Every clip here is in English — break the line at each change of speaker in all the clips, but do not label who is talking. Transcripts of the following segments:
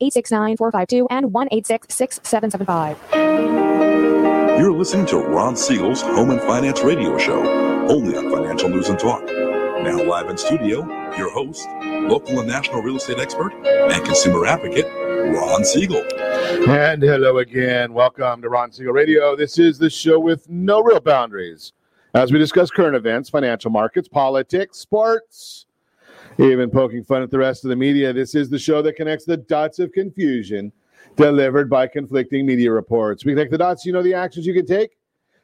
869-452 and 1-866-6775.
You're listening to Ron Siegel's Home and Finance Radio Show, only on Financial News and Talk. Now live in studio, your host, local and national real estate expert and consumer advocate, Ron Siegel.
And hello again. Welcome to Ron Siegel Radio. This is the show with no real boundaries as we discuss current events, financial markets, politics, sports, even poking fun at the rest of the media. This is the show that connects the dots of confusion delivered by conflicting media reports. We connect the dots, you know the actions you can take,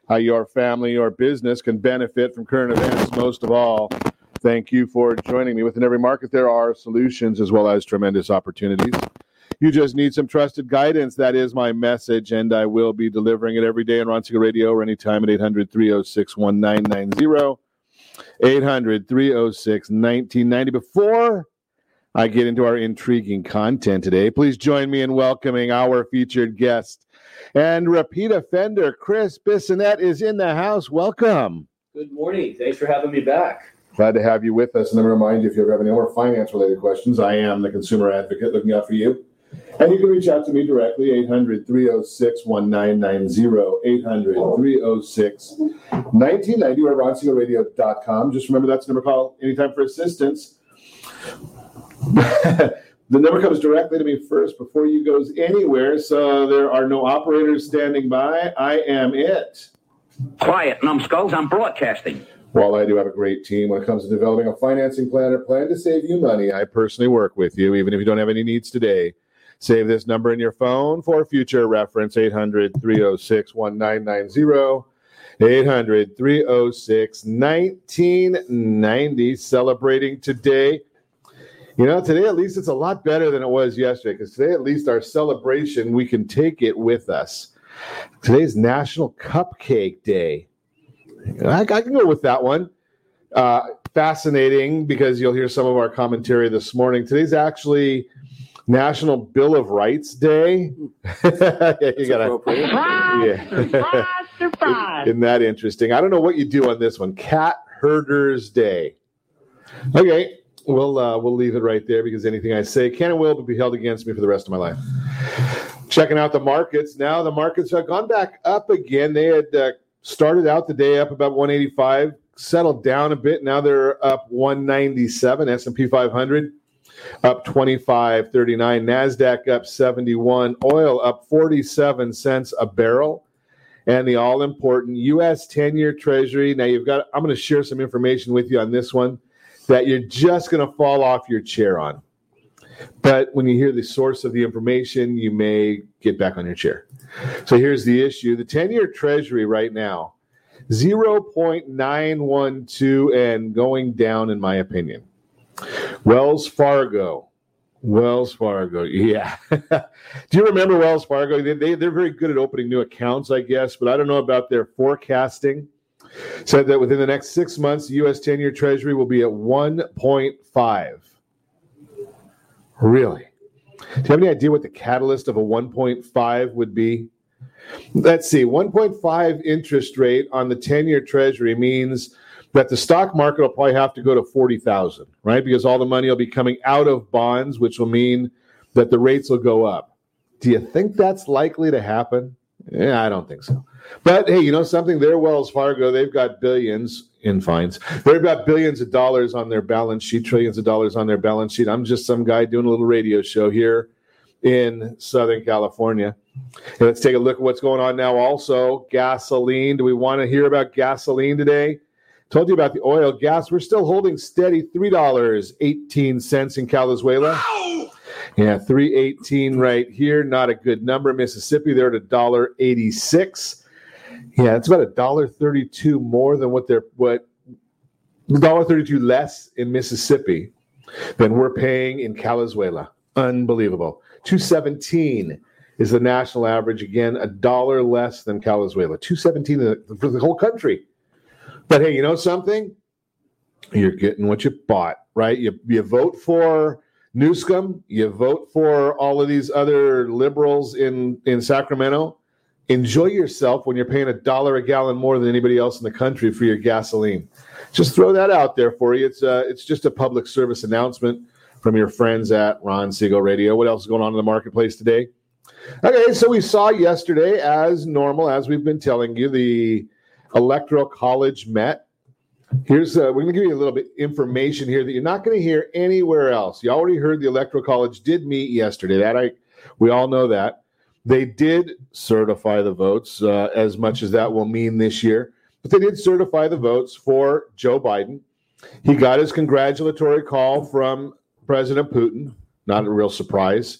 how your family or business can benefit from current events. Most of all, thank you for joining me. Within every market, there are solutions as well as tremendous opportunities. You just need some trusted guidance. That is my message, and I will be delivering it every day on Ron Siegel Radio or anytime at 800 306 1990. 800 306 1990. Before I get into our intriguing content today, please join me in welcoming our featured guest and repeat offender, Chris Bissonnette, is in the house. Welcome.
Good morning. Thanks for having me back.
Glad to have you with us. And let me remind you if you ever have any more finance related questions, I am the consumer advocate looking out for you. And you can reach out to me directly, 800 306 1990, 800 306 1990, or ronsiegelradio.com. Just remember that's the number call anytime for assistance. the number comes directly to me first before you goes anywhere, so there are no operators standing by. I am it.
Quiet, numbskulls. I'm broadcasting.
While I do have a great team when it comes to developing a financing plan or plan to save you money, I personally work with you, even if you don't have any needs today. Save this number in your phone for future reference 800 306 1990. 800 306 1990. Celebrating today. You know, today at least it's a lot better than it was yesterday because today at least our celebration, we can take it with us. Today's National Cupcake Day. I, I can go with that one. Uh, fascinating because you'll hear some of our commentary this morning. Today's actually National Bill of Rights Day. yeah, you gotta,
Surprise, surprise, surprise.
Isn't that interesting? I don't know what you do on this one. Cat Herders Day. Okay, we'll uh, we'll leave it right there because anything I say can and will be held against me for the rest of my life. Checking out the markets now. The markets have gone back up again. They had uh, started out the day up about 185, settled down a bit. Now they're up 197. S&P 500 up 25.39. NASDAQ up 71. Oil up 47 cents a barrel. And the all important US 10 year Treasury. Now, you've got, I'm going to share some information with you on this one that you're just going to fall off your chair on. But when you hear the source of the information, you may get back on your chair. So here's the issue the 10 year Treasury right now, 0.912 and going down, in my opinion. Wells Fargo. Wells Fargo, yeah. Do you remember Wells Fargo? They, they, they're very good at opening new accounts, I guess, but I don't know about their forecasting. Said that within the next six months, U.S. 10 year Treasury will be at 1.5. Really? Do you have any idea what the catalyst of a 1.5 would be? Let's see. 1.5 interest rate on the 10 year Treasury means that the stock market will probably have to go to 40,000, right? Because all the money will be coming out of bonds, which will mean that the rates will go up. Do you think that's likely to happen? Yeah, I don't think so. But hey, you know something? They're Wells Fargo. They've got billions in fines. They've got billions of dollars on their balance sheet, trillions of dollars on their balance sheet. I'm just some guy doing a little radio show here in Southern California. Let's take a look at what's going on now. Also, gasoline. Do we want to hear about gasoline today? Told you about the oil, gas. We're still holding steady. Three dollars eighteen cents in Calizuela. Yeah, three eighteen right here. Not a good number. Mississippi, they're at a dollar eighty six. Yeah, it's about a dollar thirty two more than what they're what dollar thirty two less in Mississippi than we're paying in Calizuela. Unbelievable. Two seventeen is the national average. Again, a dollar less than Calizuela. Two seventeen uh, for the whole country. But hey, you know something? You're getting what you bought, right? You you vote for Newsom, you vote for all of these other liberals in in Sacramento. Enjoy yourself when you're paying a dollar a gallon more than anybody else in the country for your gasoline. Just throw that out there for you. It's uh, it's just a public service announcement. from your friends at Ron Siegel Radio. What else is going on in the marketplace today? Okay, so we saw yesterday, as normal, as we've been telling you, the Electoral College met. Here's uh, we're going to give you a little bit information here that you're not going to hear anywhere else. You already heard the Electoral College did meet yesterday. That I we all know that they did certify the votes uh, as much as that will mean this year, but they did certify the votes for Joe Biden. He got his congratulatory call from President Putin. Not a real surprise.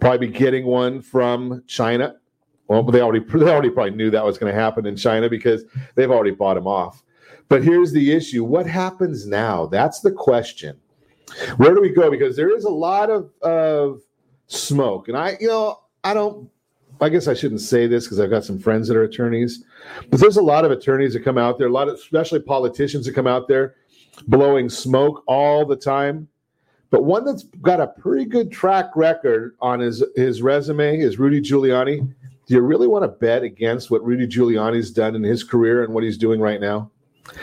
Probably getting one from China. Well, they already they already probably knew that was going to happen in China because they've already bought him off. But here's the issue: what happens now? That's the question. Where do we go? Because there is a lot of of smoke, and I, you know, I don't. I guess I shouldn't say this because I've got some friends that are attorneys, but there's a lot of attorneys that come out there, a lot of especially politicians that come out there blowing smoke all the time. But one that's got a pretty good track record on his his resume is Rudy Giuliani. Do you really want to bet against what Rudy Giuliani's done in his career and what he's doing right now?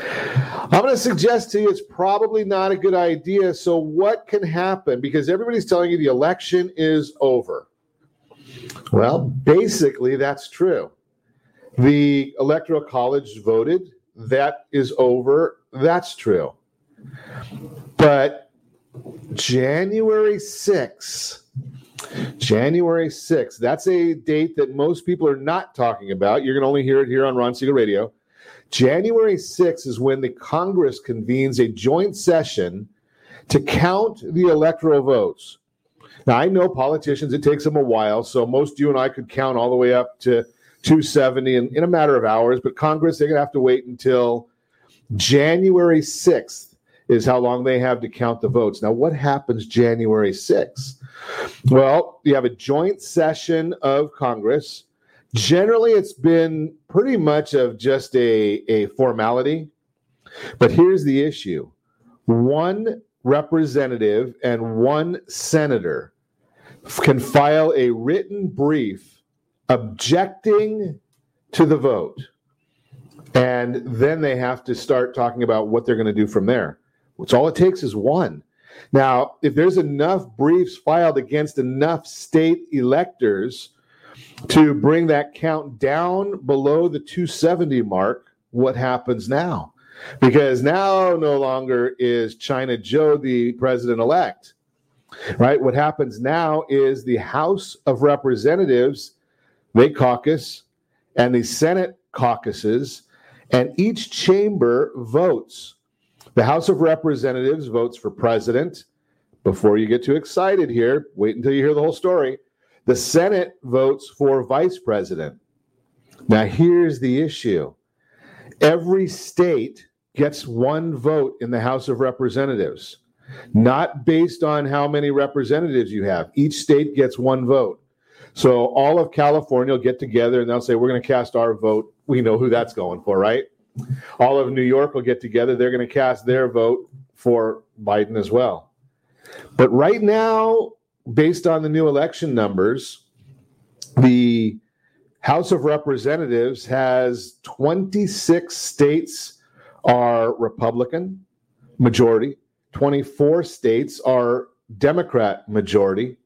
I'm going to suggest to you it's probably not a good idea. So, what can happen? Because everybody's telling you the election is over. Well, basically, that's true. The Electoral College voted. That is over. That's true. But January 6th, January 6th, that's a date that most people are not talking about. You're going to only hear it here on Ron Siegel Radio. January 6th is when the Congress convenes a joint session to count the electoral votes. Now, I know politicians, it takes them a while. So most you and I could count all the way up to 270 in, in a matter of hours. But Congress, they're going to have to wait until January 6th is how long they have to count the votes. Now, what happens January 6th? Well, you have a joint session of Congress. Generally, it's been pretty much of just a, a formality. But here's the issue one representative and one senator can file a written brief objecting to the vote. And then they have to start talking about what they're going to do from there. Which all it takes is one. Now, if there's enough briefs filed against enough state electors to bring that count down below the 270 mark, what happens now? Because now no longer is China Joe the president elect right? What happens now is the House of Representatives, they caucus, and the Senate caucuses, and each chamber votes. The House of Representatives votes for president. Before you get too excited here, wait until you hear the whole story. The Senate votes for vice president. Now, here's the issue every state gets one vote in the House of Representatives not based on how many representatives you have. Each state gets one vote. So all of California will get together and they'll say, We're going to cast our vote. We know who that's going for, right? All of New York will get together. They're going to cast their vote for Biden as well. But right now, based on the new election numbers, the House of Representatives has 26 states are Republican majority, 24 states are Democrat majority.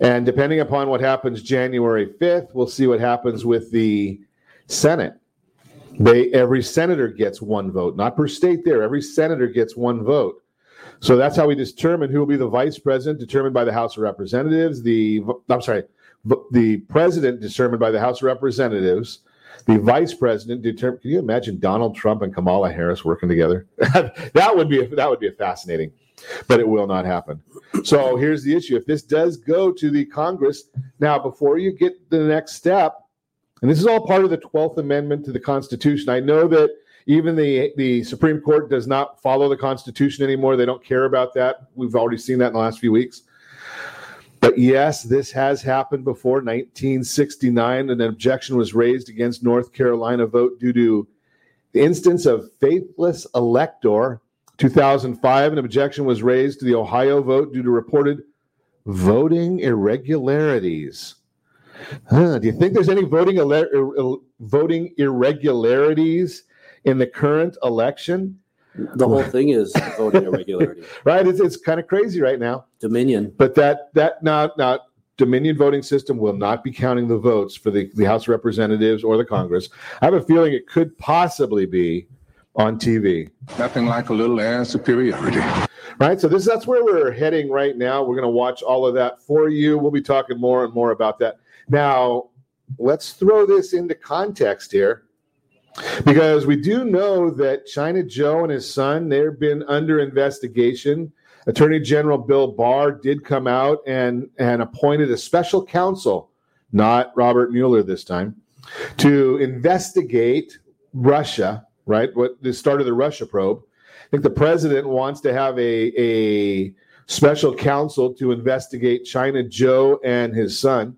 And depending upon what happens January 5th, we'll see what happens with the Senate. They every senator gets one vote, not per state there. Every senator gets one vote. So that's how we determine who will be the vice president, determined by the House of Representatives. The I'm sorry, the president determined by the House of Representatives. The vice president determined. Can you imagine Donald Trump and Kamala Harris working together? that would be that would be fascinating, but it will not happen. So here's the issue: if this does go to the Congress now, before you get the next step, and this is all part of the Twelfth Amendment to the Constitution. I know that even the the Supreme Court does not follow the Constitution anymore. They don't care about that. We've already seen that in the last few weeks. But yes, this has happened before. 1969, an objection was raised against North Carolina vote due to the instance of faithless elector. 2005, an objection was raised to the Ohio vote due to reported voting irregularities. Huh, do you think there's any voting voting irregularities in the current election?
The whole thing is voting irregularity.
right? It's, it's kind of crazy right now.
Dominion.
But that that not not Dominion voting system will not be counting the votes for the, the House of Representatives or the Congress. I have a feeling it could possibly be on TV.
Nothing like a little air superiority.
Right. So this that's where we're heading right now. We're going to watch all of that for you. We'll be talking more and more about that. Now, let's throw this into context here. Because we do know that China Joe and his son, they've been under investigation. Attorney General Bill Barr did come out and, and appointed a special counsel, not Robert Mueller this time, to investigate Russia, right? What the start of the Russia probe. I think the president wants to have a, a special counsel to investigate China Joe and his son.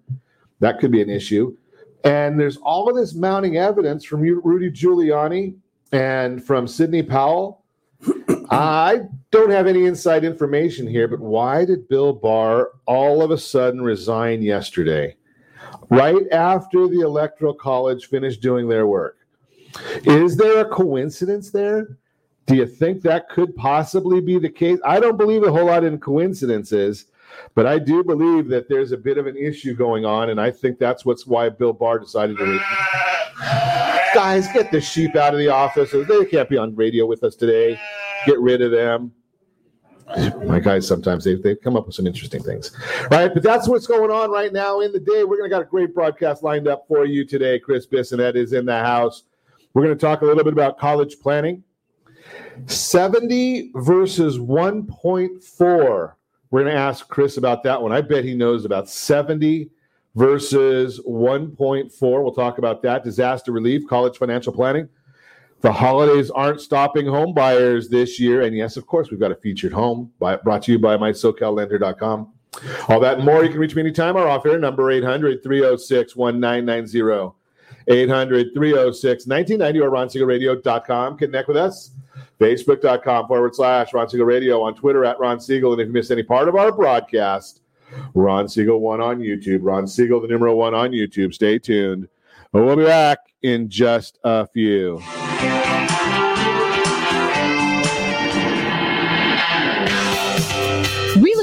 That could be an issue. And there's all of this mounting evidence from Rudy Giuliani and from Sidney Powell. I don't have any inside information here, but why did Bill Barr all of a sudden resign yesterday, right after the Electoral College finished doing their work? Is there a coincidence there? Do you think that could possibly be the case? I don't believe a whole lot in coincidences. But I do believe that there's a bit of an issue going on, and I think that's what's why Bill Barr decided to. Guys, get the sheep out of the office. They can't be on radio with us today. Get rid of them. My guys, sometimes they, they come up with some interesting things. Right, but that's what's going on right now in the day. We're going to got a great broadcast lined up for you today. Chris Bissonnette is in the house. We're going to talk a little bit about college planning. 70 versus 1.4 we're going to ask Chris about that one. I bet he knows about 70 versus 1.4. We'll talk about that. Disaster relief, college financial planning. The holidays aren't stopping home buyers this year. And yes, of course, we've got a featured home by, brought to you by mysocallender.com. All that and more, you can reach me anytime. Our off air number 800 306 1990. 800 306 1990 or ronsiegelradio.com. Connect with us Facebook.com forward slash Ron Siegel Radio, on Twitter at Ron Siegel. And if you missed any part of our broadcast, Ron Siegel 1 on YouTube. Ron Siegel, the numero 1 on YouTube. Stay tuned. We'll be back in just a few.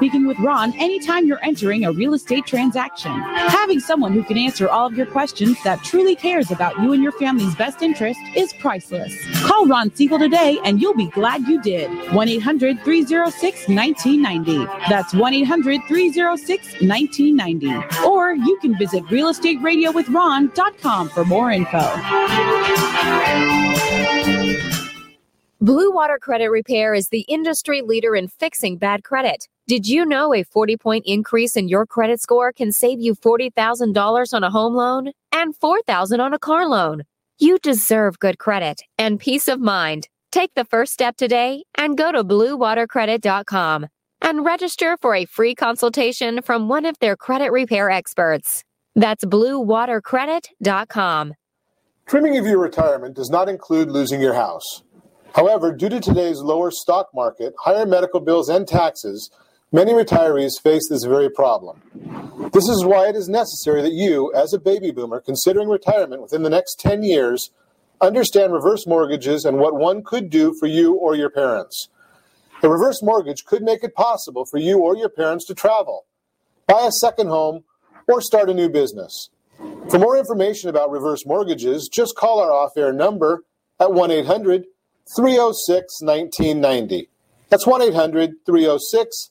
speaking with Ron anytime you're entering a real estate transaction. Having someone who can answer all of your questions that truly cares about you and your family's best interest is priceless. Call Ron Siegel today and you'll be glad you did. 1 800 306 1990. That's 1 800 306 1990. Or you can visit realestateradio.with.ron.com for more info.
Blue Water Credit Repair is the industry leader in fixing bad credit. Did you know a 40 point increase in your credit score can save you $40,000 on a home loan and $4,000 on a car loan? You deserve good credit and peace of mind. Take the first step today and go to bluewatercredit.com and register for a free consultation from one of their credit repair experts. That's bluewatercredit.com.
Trimming of your retirement does not include losing your house. However, due to today's lower stock market, higher medical bills, and taxes, many retirees face this very problem. This is why it is necessary that you, as a baby boomer considering retirement within the next 10 years, understand reverse mortgages and what one could do for you or your parents. A reverse mortgage could make it possible for you or your parents to travel, buy a second home, or start a new business. For more information about reverse mortgages, just call our off air number at 1 800 306 1990. That's 1 800 306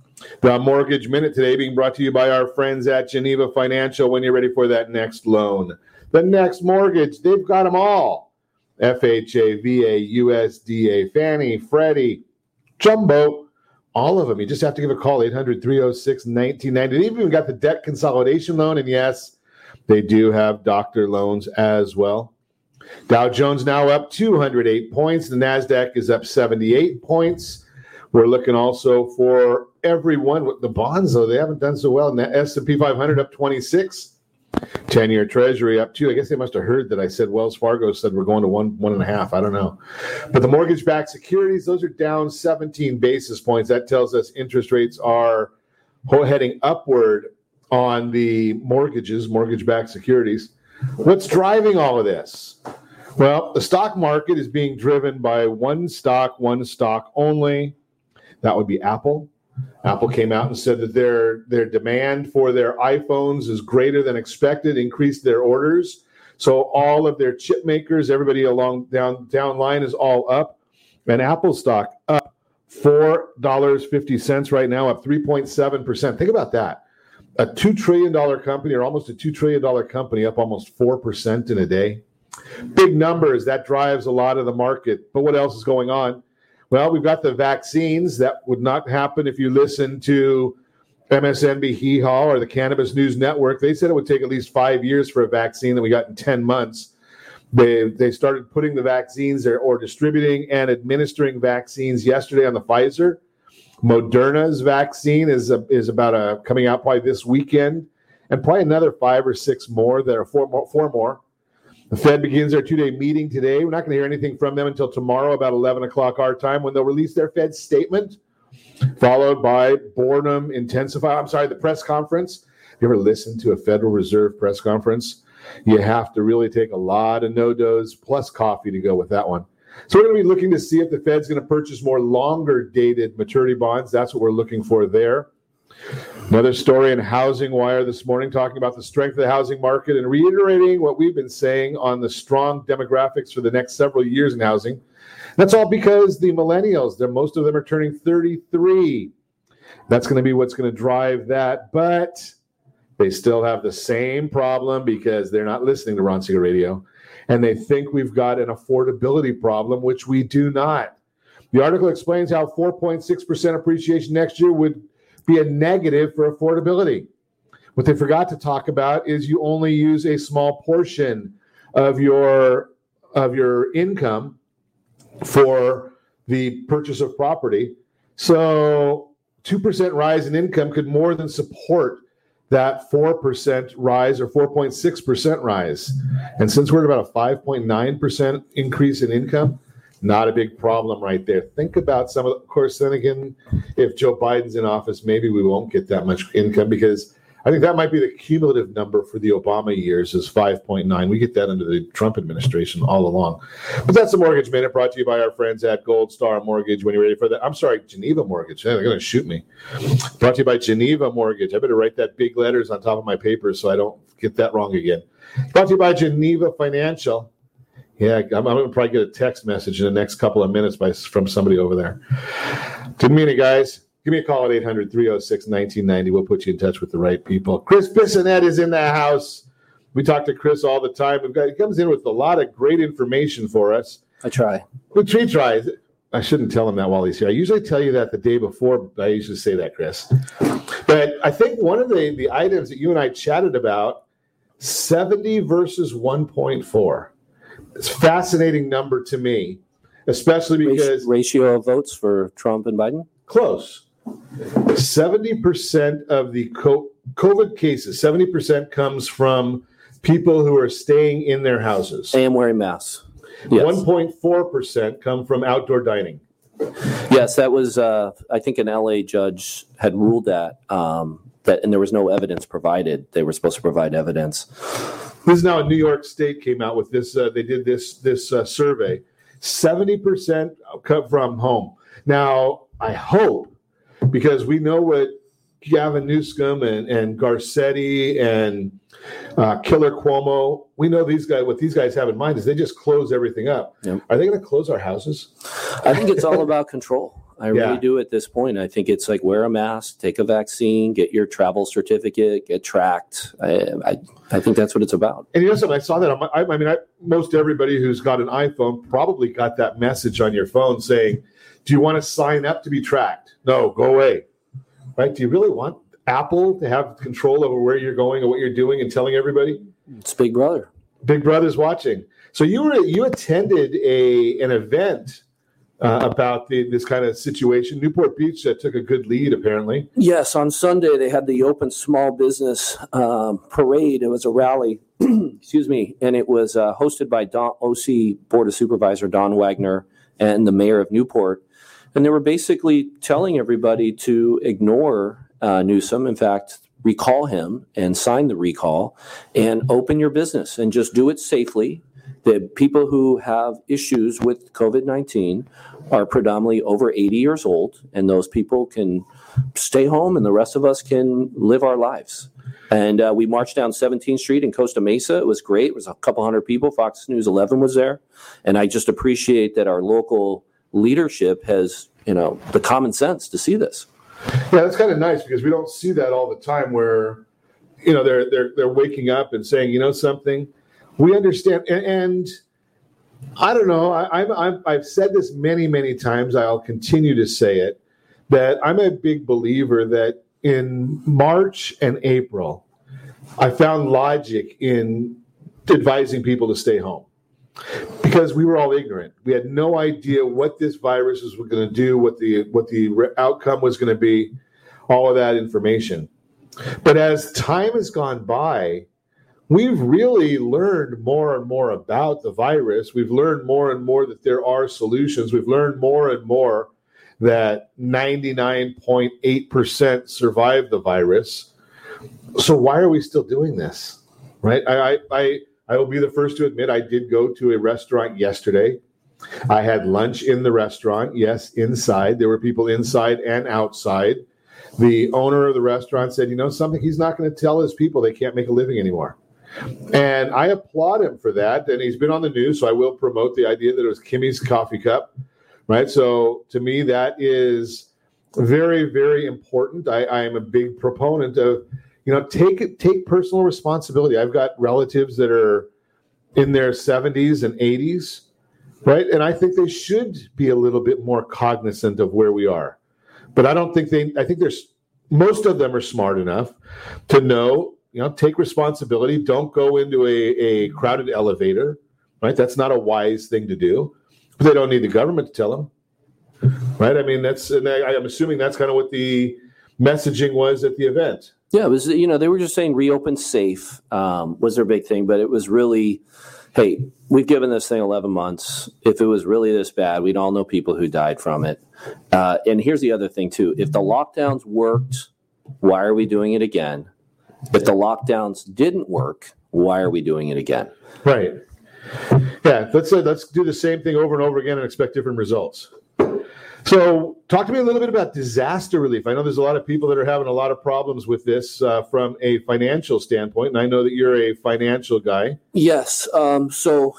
The Mortgage Minute today being brought to you by our friends at Geneva Financial when you're ready for that next loan. The next mortgage, they've got them all. FHA, VA, USDA, Fannie, Freddie, Jumbo, all of them. You just have to give a call 800 306 1990. They've even got the debt consolidation loan. And yes, they do have doctor loans as well. Dow Jones now up 208 points. The NASDAQ is up 78 points. We're looking also for everyone with the bonds, though they haven't done so well. And the S&P 500 up 26. 10 year treasury up two. I guess they must have heard that I said Wells Fargo said we're going to one, one and a half. I don't know. But the mortgage backed securities, those are down 17 basis points. That tells us interest rates are heading upward on the mortgages, mortgage backed securities. What's driving all of this? Well, the stock market is being driven by one stock, one stock only. That would be Apple. Apple came out and said that their their demand for their iPhones is greater than expected, increased their orders. So all of their chip makers, everybody along down down line is all up, and Apple stock up four dollars fifty cents right now, up three point seven percent. Think about that, a two trillion dollar company or almost a two trillion dollar company up almost four percent in a day. Big numbers that drives a lot of the market. But what else is going on? Well, we've got the vaccines. That would not happen if you listen to MSNB Hee Haw or the Cannabis News Network. They said it would take at least five years for a vaccine that we got in 10 months. They, they started putting the vaccines there or distributing and administering vaccines yesterday on the Pfizer. Moderna's vaccine is a, is about a, coming out probably this weekend, and probably another five or six more. There are four more, four more the Fed begins their two day meeting today. We're not going to hear anything from them until tomorrow, about 11 o'clock our time, when they'll release their Fed statement, followed by boredom intensify. I'm sorry, the press conference. If you ever listened to a Federal Reserve press conference, you have to really take a lot of NoDoz plus coffee to go with that one. So we're going to be looking to see if the Fed's going to purchase more longer dated maturity bonds. That's what we're looking for there. Another story in Housing Wire this morning talking about the strength of the housing market and reiterating what we've been saying on the strong demographics for the next several years in housing. That's all because the millennials, most of them are turning 33. That's going to be what's going to drive that. But they still have the same problem because they're not listening to Ron Siegel Radio and they think we've got an affordability problem, which we do not. The article explains how 4.6% appreciation next year would be a negative for affordability. What they forgot to talk about is you only use a small portion of your of your income for the purchase of property. So 2% rise in income could more than support that 4% rise or 4.6% rise. And since we're at about a 5.9% increase in income, not a big problem right there. Think about some of, of course, then again, if Joe Biden's in office, maybe we won't get that much income because I think that might be the cumulative number for the Obama years is 5.9. We get that under the Trump administration all along. But that's the Mortgage Minute brought to you by our friends at Gold Star Mortgage. When you're ready for that, I'm sorry, Geneva Mortgage. they're going to shoot me. Brought to you by Geneva Mortgage. I better write that big letters on top of my paper so I don't get that wrong again. Brought to you by Geneva Financial. Yeah, I'm, I'm going to probably get a text message in the next couple of minutes by, from somebody over there. Didn't mean it, guys. Give me a call at 800 306 1990. We'll put you in touch with the right people. Chris Bissonnette is in the house. We talk to Chris all the time. We've got, he comes in with a lot of great information for us.
I try.
But he tries. I shouldn't tell him that while he's here. I usually tell you that the day before. I usually say that, Chris. But I think one of the, the items that you and I chatted about 70 versus 1.4. It's a fascinating number to me, especially because
ratio of votes for Trump and Biden?
Close. 70% of the COVID cases, 70% comes from people who are staying in their houses.
And wearing masks.
1.4% come from outdoor dining.
Yes, that was, uh, I think an LA judge had ruled that, um, that, and there was no evidence provided. They were supposed to provide evidence.
This is now New York State came out with this. Uh, they did this this uh, survey. Seventy percent come from home. Now I hope because we know what Gavin Newsom and, and Garcetti and uh, Killer Cuomo. We know these guys. What these guys have in mind is they just close everything up.
Yep.
Are they going to close our houses?
I think it's all about control. I
Yeah.
really do at this point. I think it's like wear a mask, take a vaccine, get your travel certificate, get tracked. I, I, I think that's what it's about.
And you know something? I saw that. On my, I, I mean, I, most everybody who's got an iPhone probably got that message on your phone saying, "Do you want to sign up to be tracked?" No, go away. Right? Do you really want Apple to have control over where you're going and what you're doing and telling everybody?
It's Big Brother.
Big Brother's watching. So you were you attended a an event uh, about the, this kind of situation. Newport Beach uh, took a good lead, apparently.
Yes, on Sunday they had the Open Small Business um, Parade. It was a rally, excuse me, and it was uh, hosted by Don, OC Board of Supervisor Don Wagner and the mayor of Newport. And they were basically telling everybody to ignore uh, Newsom. In fact, recall him and sign the recall and open your business and just do it safely. The people who have issues with COVID 19 are predominantly over 80 years old, and those people can stay home, and the rest of us can live our lives. And uh, we marched down 17th Street in Costa Mesa. It was great. It was a couple hundred people. Fox News 11 was there. And I just appreciate that our local leadership has, you know, the common sense to see this.
Yeah, that's kind of nice because we don't see that all the time. Where you know they're they're they're waking up and saying, you know, something. We understand, and, and I don't know. I, I've said this many many times. I'll continue to say it that I'm a big believer that in March and April, I found logic in advising people to stay home because we were all ignorant. We had no idea what this virus was going to do, what the what the outcome was going to be, all of that information. But as time has gone by, we've really learned more and more about the virus. We've learned more and more that there are solutions. We've learned more and more that 99.8% survive the virus. So why are we still doing this? Right? I, I, I I will be the first to admit I did go to a restaurant yesterday. I had lunch in the restaurant. Yes, inside. There were people inside and outside. The owner of the restaurant said, you know something, he's not going to tell his people they can't make a living anymore. And I applaud him for that. And he's been on the news, so I will promote the idea that it was Kimmy's coffee cup. Right. So to me, that is very, very important. I, I am a big proponent of you know take take personal responsibility i've got relatives that are in their 70s and 80s right and i think they should be a little bit more cognizant of where we are but i don't think they i think there's most of them are smart enough to know you know take responsibility don't go into a, a crowded elevator right that's not a wise thing to do but they don't need the government to tell them right i mean that's and I, i'm assuming that's kind of what the messaging was at the event
Yeah, it was. You know, they were just saying reopen safe um, was their big thing, but it was really, hey, we've given this thing eleven months. If it was really this bad, we'd all know people who died from it. Uh, and here's the other thing too: if the lockdowns worked, why are we doing it again? If the lockdowns didn't work, why are we doing it again?
Right. Yeah. Let's uh, let's do the same thing over and over again and expect different results. So, talk to me a little bit about disaster relief. I know there's a lot of people that are having a lot of problems with this uh, from a financial standpoint, and I know that you're a financial guy.
Yes. Um, so,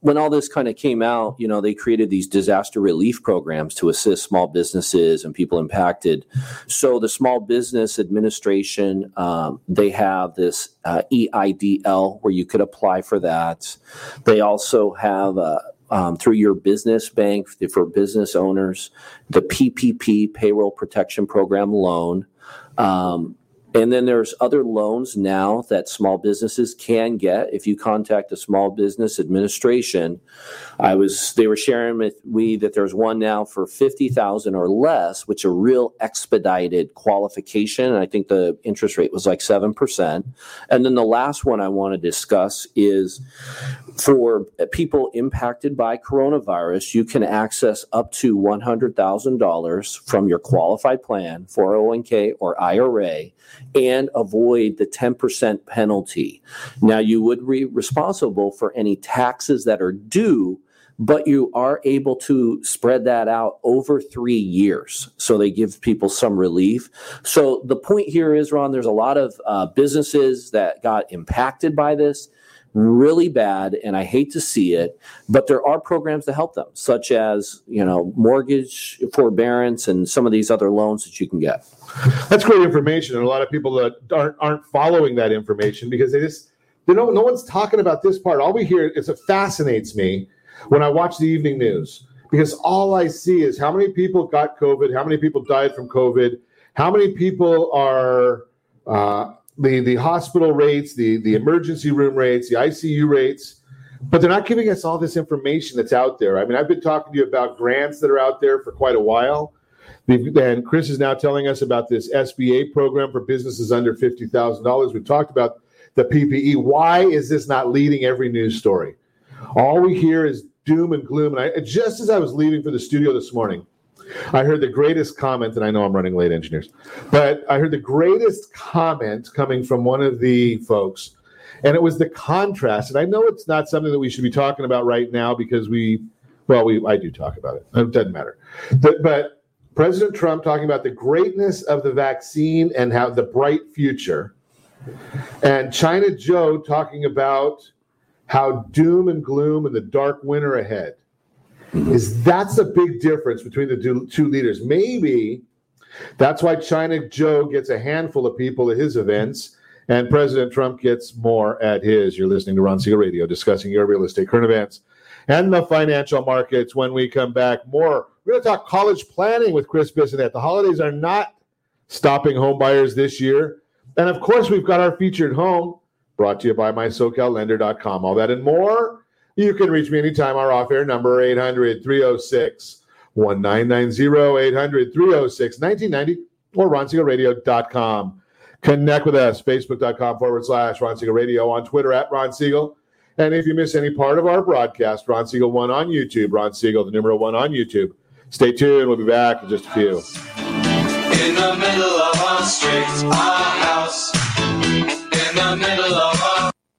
when all this kind of came out, you know, they created these disaster relief programs to assist small businesses and people impacted. So the Small Business Administration, um, they have this uh, EIDL where you could apply for that. They also have uh, um, through your business bank for business owners, the PPP Payroll Protection Program loan. Um, and then there's other loans now that small businesses can get if you contact the Small Business Administration. I was they were sharing with me that there's one now for fifty thousand or less, which a real expedited qualification. And I think the interest rate was like seven percent. And then the last one I want to discuss is for people impacted by coronavirus, you can access up to one hundred thousand dollars from your qualified plan, 401k or IRA and avoid the 10% penalty. Now, you would be responsible for any taxes that are due, but you are able to spread that out over three years. So they give people some relief. So the point here is, Ron, there's a lot of uh, businesses that got impacted by this really bad and I hate to see it, but there are programs to help them, such as, you know, mortgage forbearance and some of these other loans that you can get.
That's great information. And a lot of people that aren't aren't following that information because they just they don't no one's talking about this part. All we hear is it fascinates me when I watch the evening news because all I see is how many people got COVID, how many people died from COVID, how many people are uh, the the hospital rates, the the emergency room rates, the ICU rates, but they're not giving us all this information that's out there. I mean, I've been talking to you about grants that are out there for quite a while. And Chris is now telling us about this SBA program for businesses under fifty thousand dollars. We've talked about the PPE. Why is this not leading every news story? All we hear is doom and gloom. And I, just as I was leaving for the studio this morning, I heard the greatest comment, and I know I'm running late, engineers, but I heard the greatest comment coming from one of the folks, and it was the contrast. And I know it's not something that we should be talking about right now because we, well, we I do talk about it. It doesn't matter, but, but President Trump talking about the greatness of the vaccine and how the bright future, and China Joe talking about how doom and gloom and the dark winter ahead. Mm-hmm. Is that's a big difference between the two, two leaders. Maybe that's why China Joe gets a handful of people at his events and President Trump gets more at his. You're listening to Ron Siegel Radio discussing your real estate current events and the financial markets. When we come back, more. We're going to talk college planning with Chris Bissonnette. The holidays are not stopping home buyers this year. And of course, we've got our featured home brought to you by mysocallender.com. All that and more you can reach me anytime. Our off air number 800 306 1990 800 306 1990 or ronsiegelradio.com. Connect with us, facebook.com forward slash Ron Siegel Radio, on Twitter at Ron Siegel. And if you miss any part of our broadcast, Ron Siegel 1 on YouTube, Ron Siegel, the numero 1 on YouTube. Stay tuned. We'll be back in just a few. In the middle of our streets, our house.
In the middle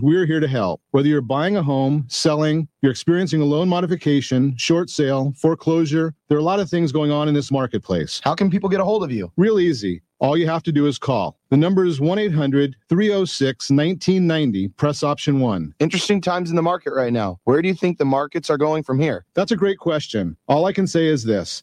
we're here to help. Whether you're buying a home, selling, you're experiencing a loan modification, short sale, foreclosure, there are a lot of things going on in this marketplace.
How can people get a hold of you?
Real easy. All you have to do is call. The number is 1 800 306 1990. Press option one.
Interesting times in the market right now. Where do you think the markets are going from here?
That's a great question. All I can say is this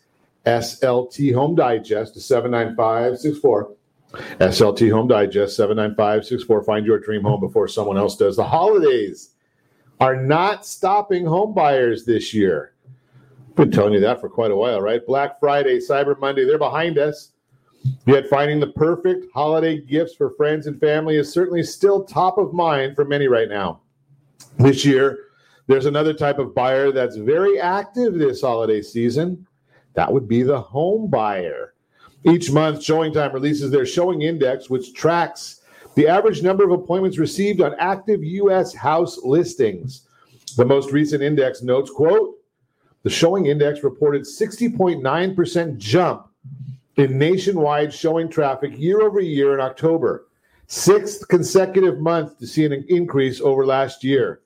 SLT Home Digest to 79564. SLT Home Digest 79564. Find your dream home before someone else does. The holidays are not stopping home buyers this year. Been telling you that for quite a while, right? Black Friday, Cyber Monday, they're behind us. Yet finding the perfect holiday gifts for friends and family is certainly still top of mind for many right now. This year, there's another type of buyer that's very active this holiday season. That would be the home buyer. Each month, ShowingTime releases their showing index, which tracks the average number of appointments received on active U.S. house listings. The most recent index notes, quote, the showing index reported 60.9% jump in nationwide showing traffic year over year in October, sixth consecutive month to see an increase over last year.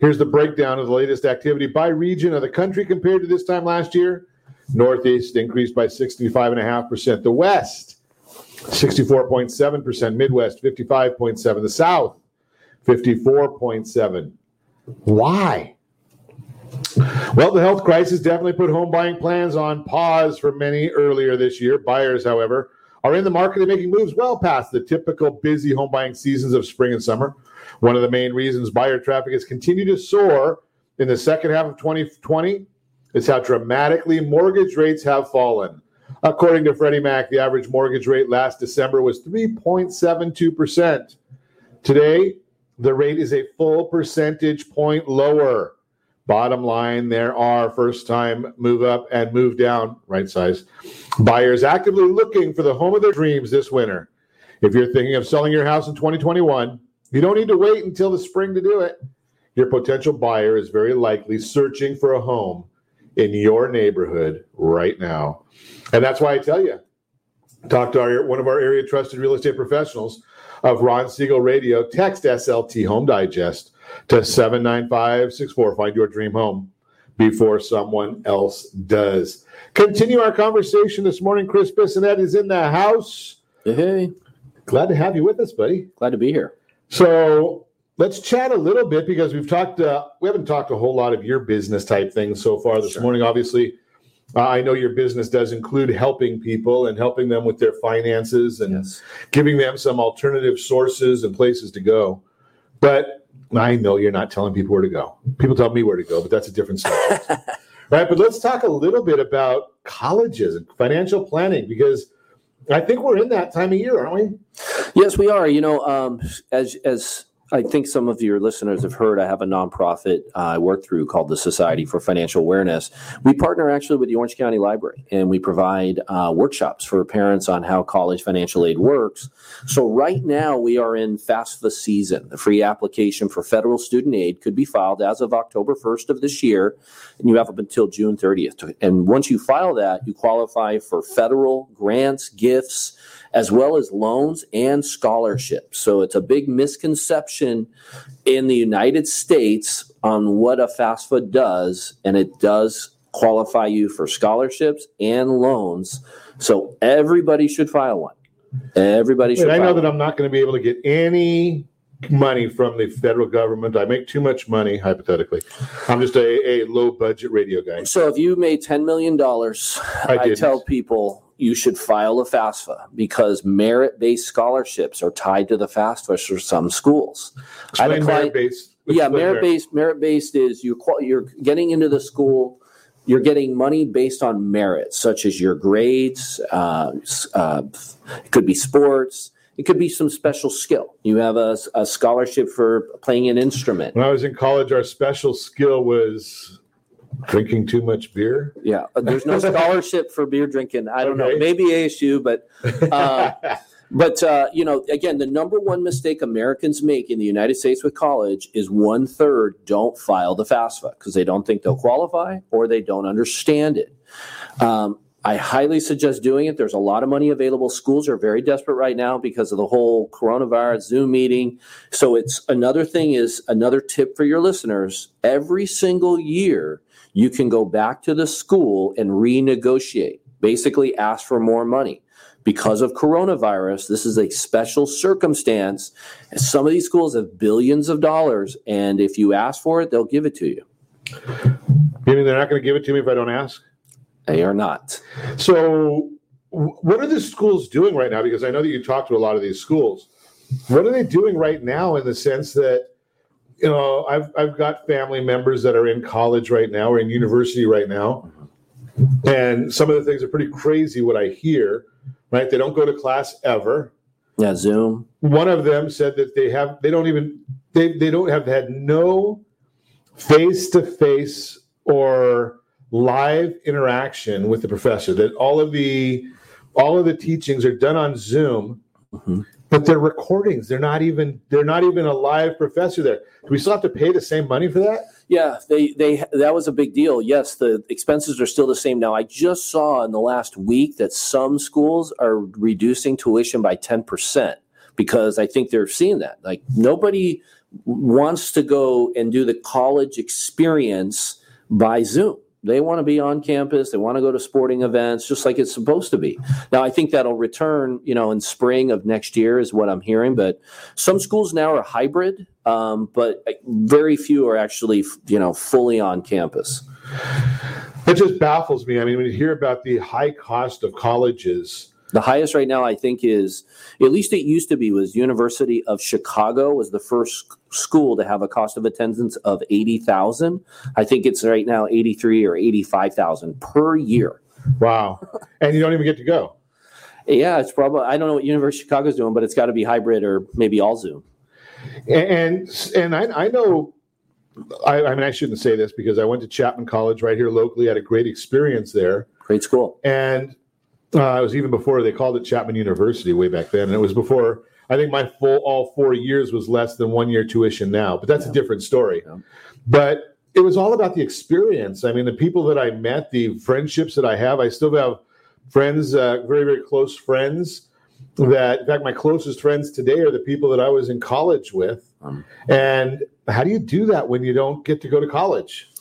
Here's the breakdown of the latest activity by region of the country compared to this time last year. Northeast increased by 65.5%. The West, 64.7%. Midwest, 55.7%. The South, 54.7%. Why? Well, the health crisis definitely put home buying plans on pause for many earlier this year. Buyers, however, are in the market and making moves well past the typical busy home buying seasons of spring and summer. One of the main reasons buyer traffic has continued to soar in the second half of 2020 is how dramatically mortgage rates have fallen. According to Freddie Mac, the average mortgage rate last December was 3.72%. Today, the rate is a full percentage point lower. Bottom line, there are first time move up and move down, right size, buyers actively looking for the home of their dreams this winter. If you're thinking of selling your house in 2021, you don't need to wait until the spring to do it. Your potential buyer is very likely searching for a home in your neighborhood right now. And that's why I tell you, talk to our, one of our area trusted real estate professionals of Ron Siegel Radio. Text SLT Home Digest to 79564. Find your dream home before someone else does. Continue our conversation this morning. Chris Bissonnette is in the house.
Hey.
Glad to have you with us, buddy.
Glad to be here.
So let's chat a little bit because we've talked uh, we haven't talked a whole lot of your business type things so far this sure. morning obviously Uh, I know your business does include helping people and helping them with their finances and giving them some alternative sources and places to go. But I know you're not telling people where to go. People tell me where to go, but that's a different subject. right. But let's talk a little bit about colleges and financial planning because I think we're in that time of year, aren't we?
Yes, we are. You know, um, as as I think some of your listeners have heard, I have a nonprofit uh, I work through called the Society for Financial Awareness. We partner actually with the Orange County Library, and we provide uh, workshops for parents on how college financial aid works. So right now we are in FAFSA season. The free application for federal student aid could be filed as of October 1st of this year, and you have up until June 30th. And once you file that, you qualify for federal grants, gifts as well as loans and scholarships. So it's a big misconception in the United States on what a FAFSA does, and it does qualify you for scholarships and loans. So everybody should file one. Everybody should.
I know
file
that I'm not going to be able to get any money from the federal government. I make too much money, hypothetically. I'm just a, a low budget radio guy.
So if you made $10 million, I,
didn't.
tell people you should file a FAFSA because merit based scholarships are tied to the FAFSA for some schools.
Explain merit-based.
Yeah, merit based. Merit based is you qual- you're getting into the school. You're getting money based on merit, such as your grades. Uh, uh, it could be sports. It could be some special skill. You have a, a scholarship for playing an instrument.
When I was in college, our special skill was drinking too much beer.
Yeah, uh, there's no scholarship for beer drinking. I don't know, maybe ASU, but uh, but uh, you know, again, the number one mistake Americans make in the United States with college is one third don't file the FAFSA because they don't think they'll qualify or they don't understand it. Um, I highly suggest doing it. There's a lot of money available. Schools are very desperate right now because of the whole coronavirus Zoom meeting. So it's another thing is another tip for your listeners. Every single year, you can go back to the school and renegotiate, basically ask for more money. Because of coronavirus, this is a special circumstance. Some of these schools have billions of dollars, and if you ask for it, they'll give it to you.
You mean they're not going to give it to me if I don't ask?
They are not.
So, what are the schools doing right now? Because I know that you talk to a lot of these schools. What are they doing right now in the sense that, you know, I've, I've got family members that are in college right now or in university right now. And some of the things are pretty crazy what I hear, right? They don't go to class ever.
Yeah, Zoom.
One of them said that they have, they don't even, they, they don't have had no face to face or live interaction with the professor that all of the all of the teachings are done on zoom mm-hmm. But they're recordings they're not even they're not even a live professor there do we still have to pay the same money for that
Yeah, they they that was a big deal. Yes, the expenses are still the same now. I just saw in the last week that some schools are reducing tuition by 10% because I think they're seeing that. Like nobody wants to go and do the college experience by Zoom. They want to be on campus. They want to go to sporting events just like it's supposed to be. Now, I think that'll return, you know, in spring of next year is what I'm hearing. But some schools now are hybrid, um, but very few are actually, you know, fully on campus.
it just baffles me i mean when you hear about the high cost of colleges
The highest right now, I think, is at least it used to be was University of Chicago was the first school to have a cost of attendance of eighty thousand. I think it's right now eighty three or eighty five thousand per year.
Wow, and you don't even get to go.
Yeah, it's probably I don't know what University of Chicago's doing, but it's got to be hybrid or maybe all Zoom.
and and I, I know I, I mean i shouldn't say this because i went to chapman college right here locally had a great experience there
great school
and uh, it was even before they called it chapman university way back then and it was before i think my full all four years was less than one year tuition now but that's a different story. But it was all about the experience. I mean the people that i met the friendships that i have i still have friends uh, very very close friends that in fact my closest friends today are the people that i was in college with. And how do you do that when you don't get to go to college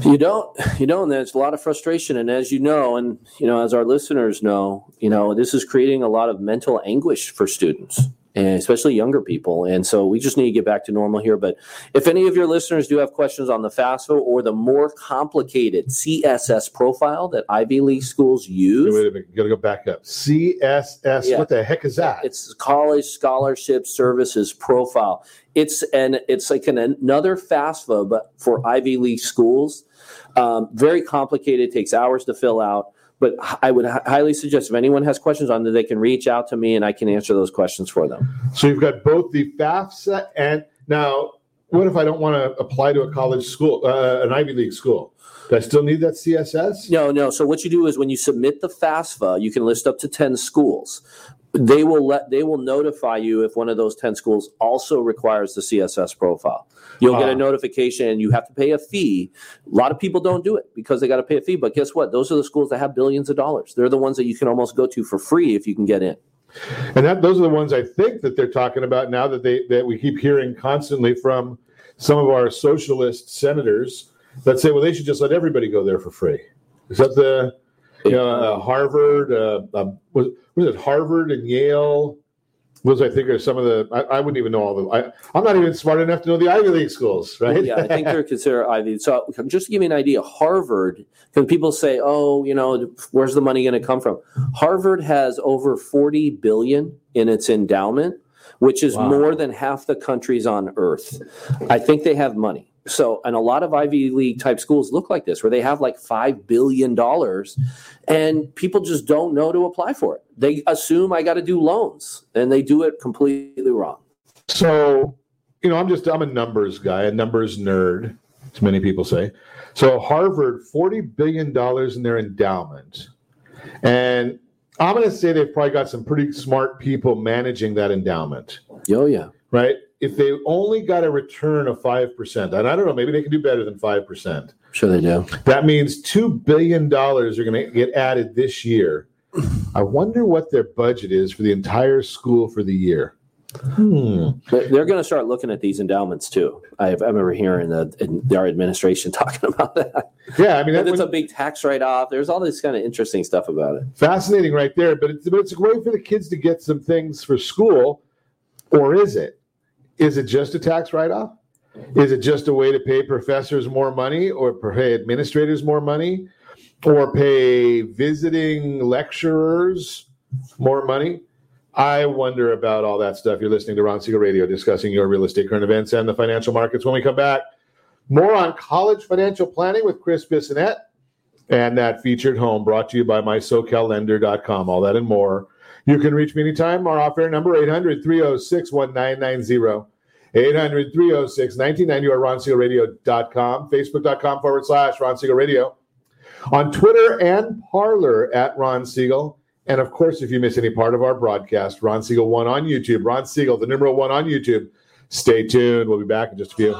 You don't, you know, and there's a lot of frustration. And as you know, and you know, as our listeners know, you know, this is creating a lot of mental anguish for students. And especially younger people. And so we just need to get back to normal here. But if any of your listeners do have questions on the FAFSA or the more complicated CSS profile that Ivy League schools use,
Wait a minute, you gotta go back up. CSS,
Yeah.
what the heck is that?
it's College Scholarship Services Profile. It's and it's like an, another FAFSA, but for Ivy League schools. Um, very complicated, takes hours to fill out. But I would hi- highly suggest if anyone has questions on it, they can reach out to me and I can answer those questions for them.
So you've got both the FAFSA and now, what if I don't want to apply to a college school, uh, an Ivy League school? Do I still need that CSS?
No, no. So what you do is when you submit the FAFSA, you can list up to ten schools. They will let they will notify you if one of those ten schools also requires the CSS profile. You'll get a notification and you have to pay a fee. A lot of people don't do it because they got to pay a fee. But guess what? Those are the schools that have billions of dollars. They're the ones that you can almost go to for free if you can get in.
And that those are the ones I think that they're talking about now that they that we keep hearing constantly from some of our socialist senators that say, well, they should just let everybody go there for free. Is that the you know, uh, Harvard? Uh, uh, was was it Harvard and Yale? Those I think are some of the. I, I wouldn't even know all the. I, I'm not even smart enough to know the Ivy League schools, right?
Yeah, I think they're considered Ivy. So just to give you an idea, Harvard, because people say, oh, you know, where's the money going to come from? Harvard has over 40 billion in its endowment, which is
Wow.
more than half the countries on earth. I think they have money. So, and a lot of Ivy League type schools look like this, where they have like $5 billion and people just don't know to apply for it. They assume I got to do loans and they do it completely wrong.
So, you know, I'm just I'm a numbers guy, a numbers nerd, as many people say. So Harvard, forty billion dollars in their endowment, and I'm going to say they've probably got some pretty smart people managing that endowment.
Oh yeah,
right. If they only got a return of five percent, and I don't know, maybe they can do better than five percent.
Sure, they do.
That means two billion dollars are going to get added this year. I wonder what their budget is for the entire school for the year. Hmm.
They're going to start looking at these endowments too. I've, I remember hearing the, in our administration talking about that.
Yeah, I mean,
And
that
it's a big tax write-off. There's all this kind of interesting stuff about it.
fascinating right there. But it's but it's a way for the kids to get some things for school, or is it? Is it just a tax write-off? Is it just a way to pay professors more money, or pay administrators more money, or pay visiting lecturers more money? I wonder about all that stuff. You're listening to Ron Siegel Radio discussing your real estate current events and the financial markets. When we come back, more on college financial planning with Chris Bissonnette and that featured home brought to you by mysocallender.com. All that and more. You can reach me anytime. Our off air number 800 306 1990. 800 306 1990 or ronsiegelradio.com, facebook.com forward slash Ron Siegel Radio, on Twitter and Parler at Ron Siegel. And of course, if you miss any part of our broadcast, Ron Siegel 1 on YouTube, Ron Siegel, the number one on YouTube. Stay tuned. We'll be back in just a few.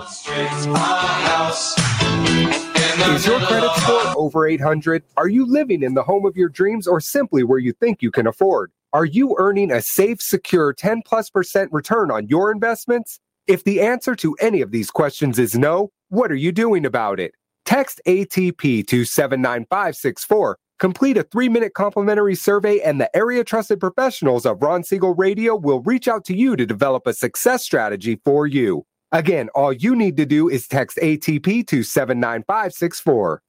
Is your credit score over 800? Are you living in the home of your dreams or simply where you think you can afford? Are you earning a safe, secure 10 plus percent return on your investments? If the answer to any of these questions is no, what are you doing about it? Text ATP to 79564. Complete a three minute complimentary survey, and the area trusted professionals of Ron Siegel Radio will reach out to you to develop a success strategy for you. Again, all you need to do is text ATP to 79564.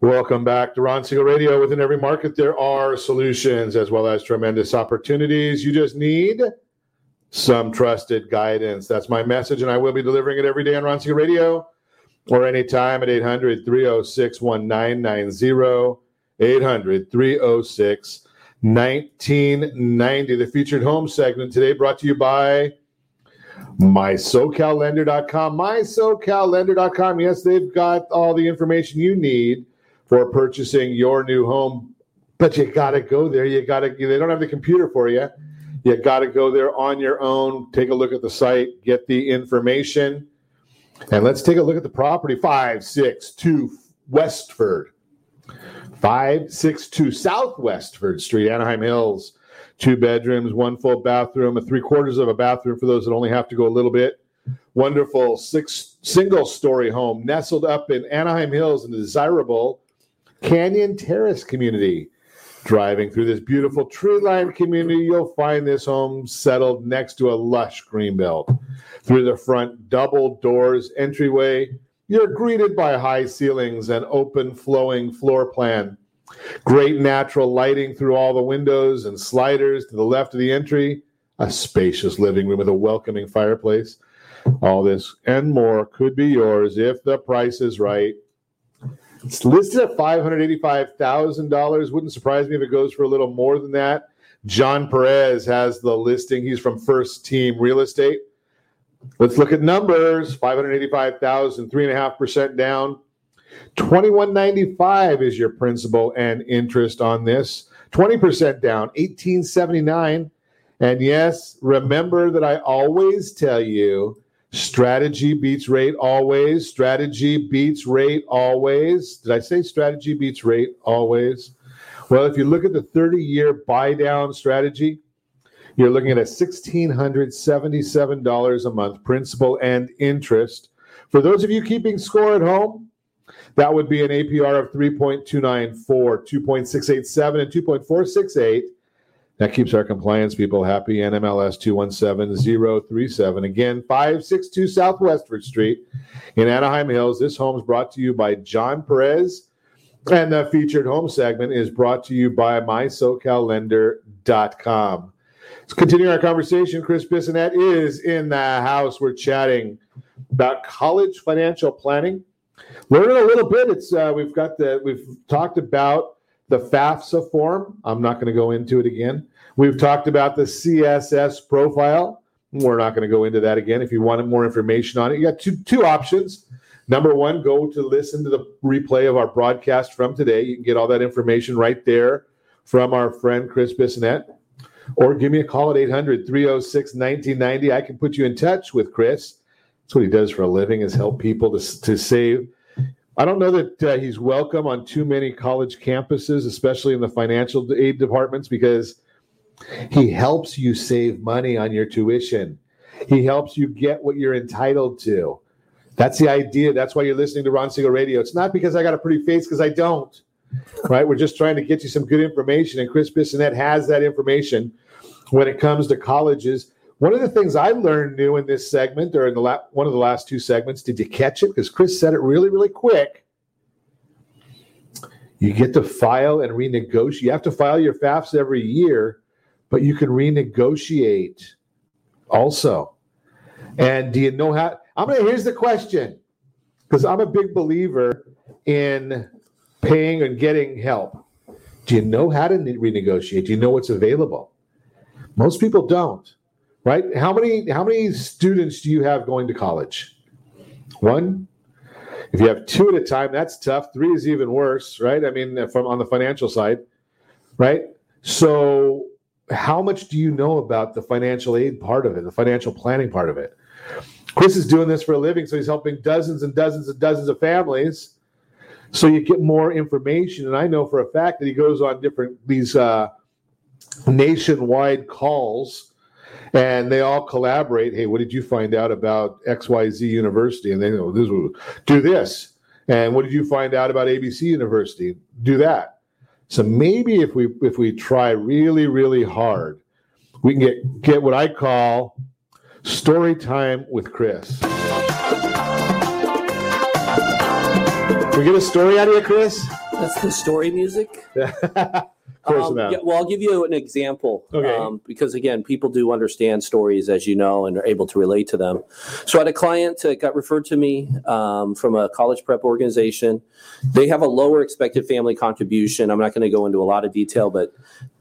Welcome back to Ron Siegel Radio. Within every market, there are solutions as well as tremendous opportunities. You just need some trusted guidance. That's my message, and I will be delivering it every day on Ron Siegel Radio or anytime at 800 306 1990. 800 306 1990. The featured home segment today brought to you by MySoCalLender.com. MySoCalLender.com. Yes, they've got all the information you need for purchasing your new home. But you got to go there. You got to, they don't have the computer for you. You got to go there on your own, take a look at the site, get the information. And let's take a look at the property 562 Westford. 562 South Westford Street, Anaheim Hills. Two bedrooms, one full bathroom, a three quarters of a bathroom for those that only have to go a little bit. Wonderful six single story home nestled up in Anaheim Hills in the desirable Canyon Terrace community. Driving through this beautiful tree lined community, you'll find this home settled next to a lush green belt. Through the front double doors entryway, you're greeted by high ceilings and open flowing floor plan. Great natural lighting through all the windows and sliders to the left of the entry. A spacious living room with a welcoming fireplace. All this and more could be yours if the price is right. It's listed at $585,000. Wouldn't surprise me if it goes for a little more than that. John Perez has the listing. He's from First Team Real Estate. Let's look at numbers 585,000, 3.5% down. 2195 is your principal and interest on this. 20% down, 1879. And yes, remember that I always tell you Strategy beats rate always. Strategy beats rate always. Did I say strategy beats rate always? Well, if you look at the 30 year buy down strategy, you're looking at a $1,677 a month principal and interest. For those of you keeping score at home, that would be an APR of 3.294, 2.687, and 2.468. That keeps our compliance people happy. NMLS 217037. Again, 562 South Westford Street in Anaheim Hills. This home is brought to you by John Perez. And the featured home segment is brought to you by MySoCalLender.com. Let's continue our conversation. Chris Bissonnette is in the house. We're chatting about college financial planning. Learning a little bit. It's uh, we've got the we've talked about the FAFSA form. I'm not going to go into it again. We've talked about the CSS profile. We're not going to go into that again. If you wanted more information on it, you got two two options. Number one, go to listen to the replay of our broadcast from today. You can get all that information right there from our friend Chris Bissonnette. or give me a call at 800 306 1990. I can put you in touch with Chris. That's what he does for a living is help people to, to save. I don't know that uh, he's welcome on too many college campuses, especially in the financial aid departments, because he helps you save money on your tuition. He helps you get what you're entitled to. That's the idea. That's why you're listening to Ron Siegel Radio. It's not because I got a pretty face, because I don't. Right? We're just trying to get you some good information, and Chris Bissonnette has that information when it comes to colleges. One of the things I learned new in this segment, or in the la- one of the last two segments, did you catch it? Because Chris said it really, really quick. You get to file and renegotiate. You have to file your FAFSA every year, but you can renegotiate also. And do you know how? I'm gonna. Here's the question, because I'm a big believer in paying and getting help. Do you know how to renegotiate? Do you know what's available? Most people don't, right? How many how many students do you have going to college? One. If you have two at a time, that's tough. Three is even worse, right? I mean, from on the financial side, right? So, how much do you know about the financial aid part of it, the financial planning part of it? Chris is doing this for a living, so he's helping dozens and dozens and dozens of families. So you get more information, and I know for a fact that he goes on different these uh, nationwide calls, and they all collaborate. Hey, what did you find out about X Y Z University? And they know this do this. And what did you find out about ABC University? Do that. So maybe if we if we try really really hard, we can get get what I call Story time with Chris. we get a story out of you, Chris?
That's the story music.
Of course
Um, yeah, well, I'll give you an example.
Okay.
Um, because again, people do understand stories, as you know, and are able to relate to them. So, I had a client that got referred to me um, from a college prep organization. They have a lower expected family contribution. I'm not going to go into a lot of detail, but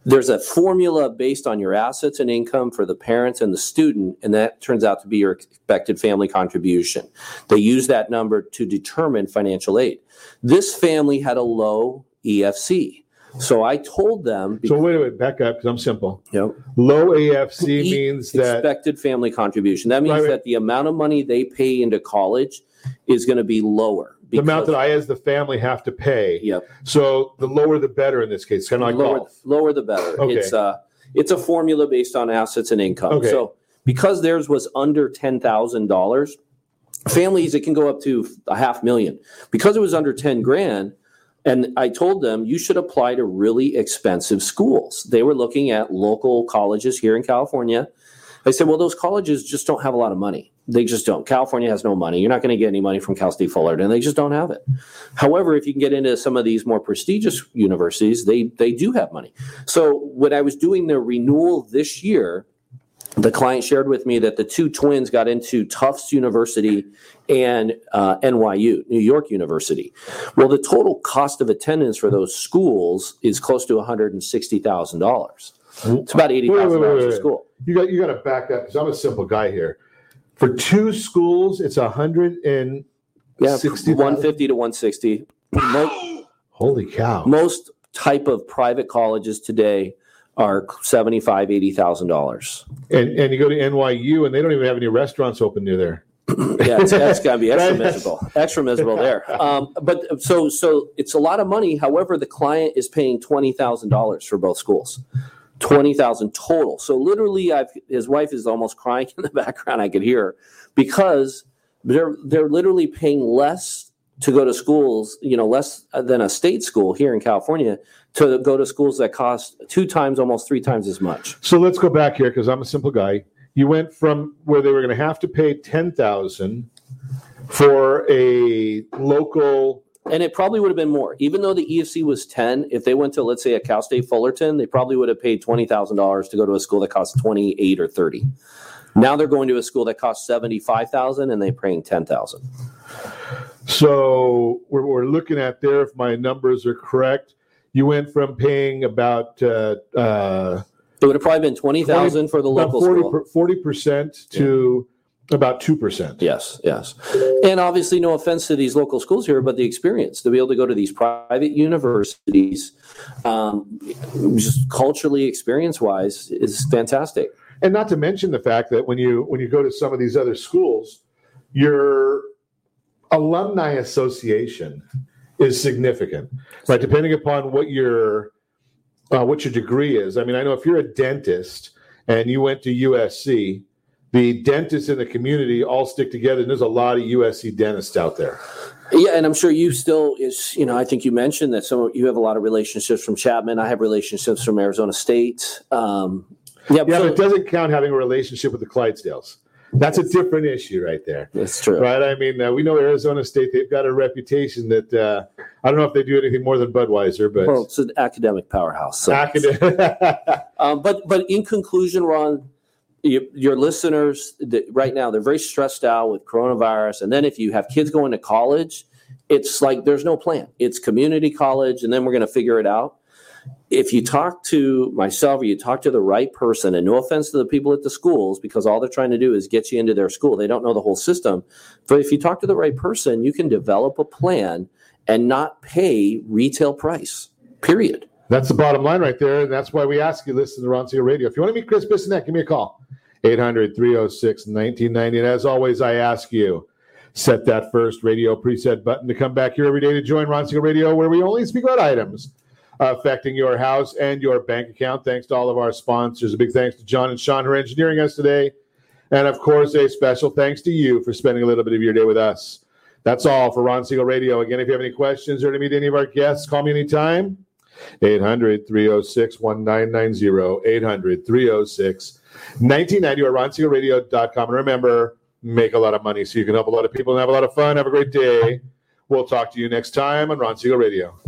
there's a formula based on your assets and income for the parents and the student, and that turns out to be your expected family contribution. They use that number to determine financial aid. This family had a low EFC. So I told them.
So wait a minute, back up because I'm simple.
Yep.
Low AFC means that
expected family contribution. That means
right.
that the amount of money they pay into college is going to be lower.
The amount that I, as the family, have to pay.
Yep.
So the lower the better in this case. Kind of like
lower,
golf.
lower the better.
Okay.
It's uh it's a formula based on assets and income.
Okay.
So because theirs was under ten thousand dollars, families it can go up to a half million. Because it was under ten grand, and I told them you should apply to really expensive schools. They were looking at local colleges here in California. I said, well, those colleges just don't have a lot of money. They just don't. California has no money. You're not going to get any money from Cal State Fullerton. And they just don't have it. However, if you can get into some of these more prestigious universities, they they do have money. So when I was doing the renewal this year, the client shared with me that the two twins got into Tufts University and uh, NYU, New York University. Well, the total cost of attendance for those schools is close to one hundred and sixty thousand dollars. It's about eighty thousand dollars a school.
You got you got to back up because I'm a simple guy here. For two schools, it's a hundred and
Yeah, one fifty to one sixty.
Holy cow!
Most type of private colleges today are seventy five, eighty thousand dollars.
And and you go to NYU and they don't even have any restaurants open near there.
yeah, it's, that's got to be extra miserable. Extra miserable there. Um, but so so it's a lot of money. However, the client is paying twenty thousand dollars for both schools. Twenty thousand total. So literally, I've his wife is almost crying in the background. I could hear her because they're they're literally paying less to go to schools. You know, less than a state school here in California to go to schools that cost two times, almost three times as much.
So let's go back here because I'm a simple guy. You went from where they were going to have to pay ten thousand for a local.
And it probably would have been more, even though the EFC was ten. If they went to, let's say, a Cal State Fullerton, they probably would have paid twenty thousand dollars to go to a school that costs twenty eight or thirty. Now they're going to a school that costs seventy five thousand, and they're paying ten thousand.
So we're, we're looking at there, if my numbers are correct, you went from paying about uh, uh,
It would have probably been twenty thousand for the local school.
forty percent to About 2%.
Yes, yes. And obviously, no offense to these local schools here, but the experience to be able to go to these private universities, um, just culturally, experience wise, is fantastic.
And not to mention the fact that when you when you go to some of these other schools, your alumni association is significant, right? Depending upon what your uh, what your degree is. I mean, I know if you're a dentist and you went to USC, the dentists in the community all stick together, and there's a lot of USC dentists out there.
Yeah, and I'm sure you still is. You know, I think you mentioned that some you have a lot of relationships from Chapman. I have relationships from Arizona State. Um,
yeah, yeah so, but it doesn't count having a relationship with the Clydesdales. That's a different issue right there.
That's true.
Right? I mean, uh, we know Arizona State, they've got a reputation that uh, I don't know if they do anything more than Budweiser, but.
Well, it's an academic powerhouse. So.
Academic.
um, but, but in conclusion, Ron, you, your listeners right now, they're very stressed out with coronavirus. And then if you have kids going to college, it's like there's no plan. It's community college, and then we're going to figure it out if you talk to myself or you talk to the right person, and no offense to the people at the schools, because all they're trying to do is get you into their school, they don't know the whole system. But if you talk to the right person, you can develop a plan and not pay retail price, period.
That's the bottom line right there. And that's why we ask you listen to Ron Siegel Radio. If you want to meet Chris Bissonnette, give me a call 800 306 1990. And as always, I ask you, set that first radio preset button to come back here every day to join Ron Siegel Radio, where we only speak about items affecting your house and your bank account. Thanks to all of our sponsors. A big thanks to John and Sean are engineering us today. And of course, a special thanks to you for spending a little bit of your day with us. That's all for Ron Siegel Radio. Again, if you have any questions or to meet any of our guests, call me anytime. 800 306 1990. 800 306 1990 or ronsiegelradio.com. And remember, make a lot of money so you can help a lot of people and have a lot of fun. Have a great day. We'll talk to you next time on Ron Siegel Radio.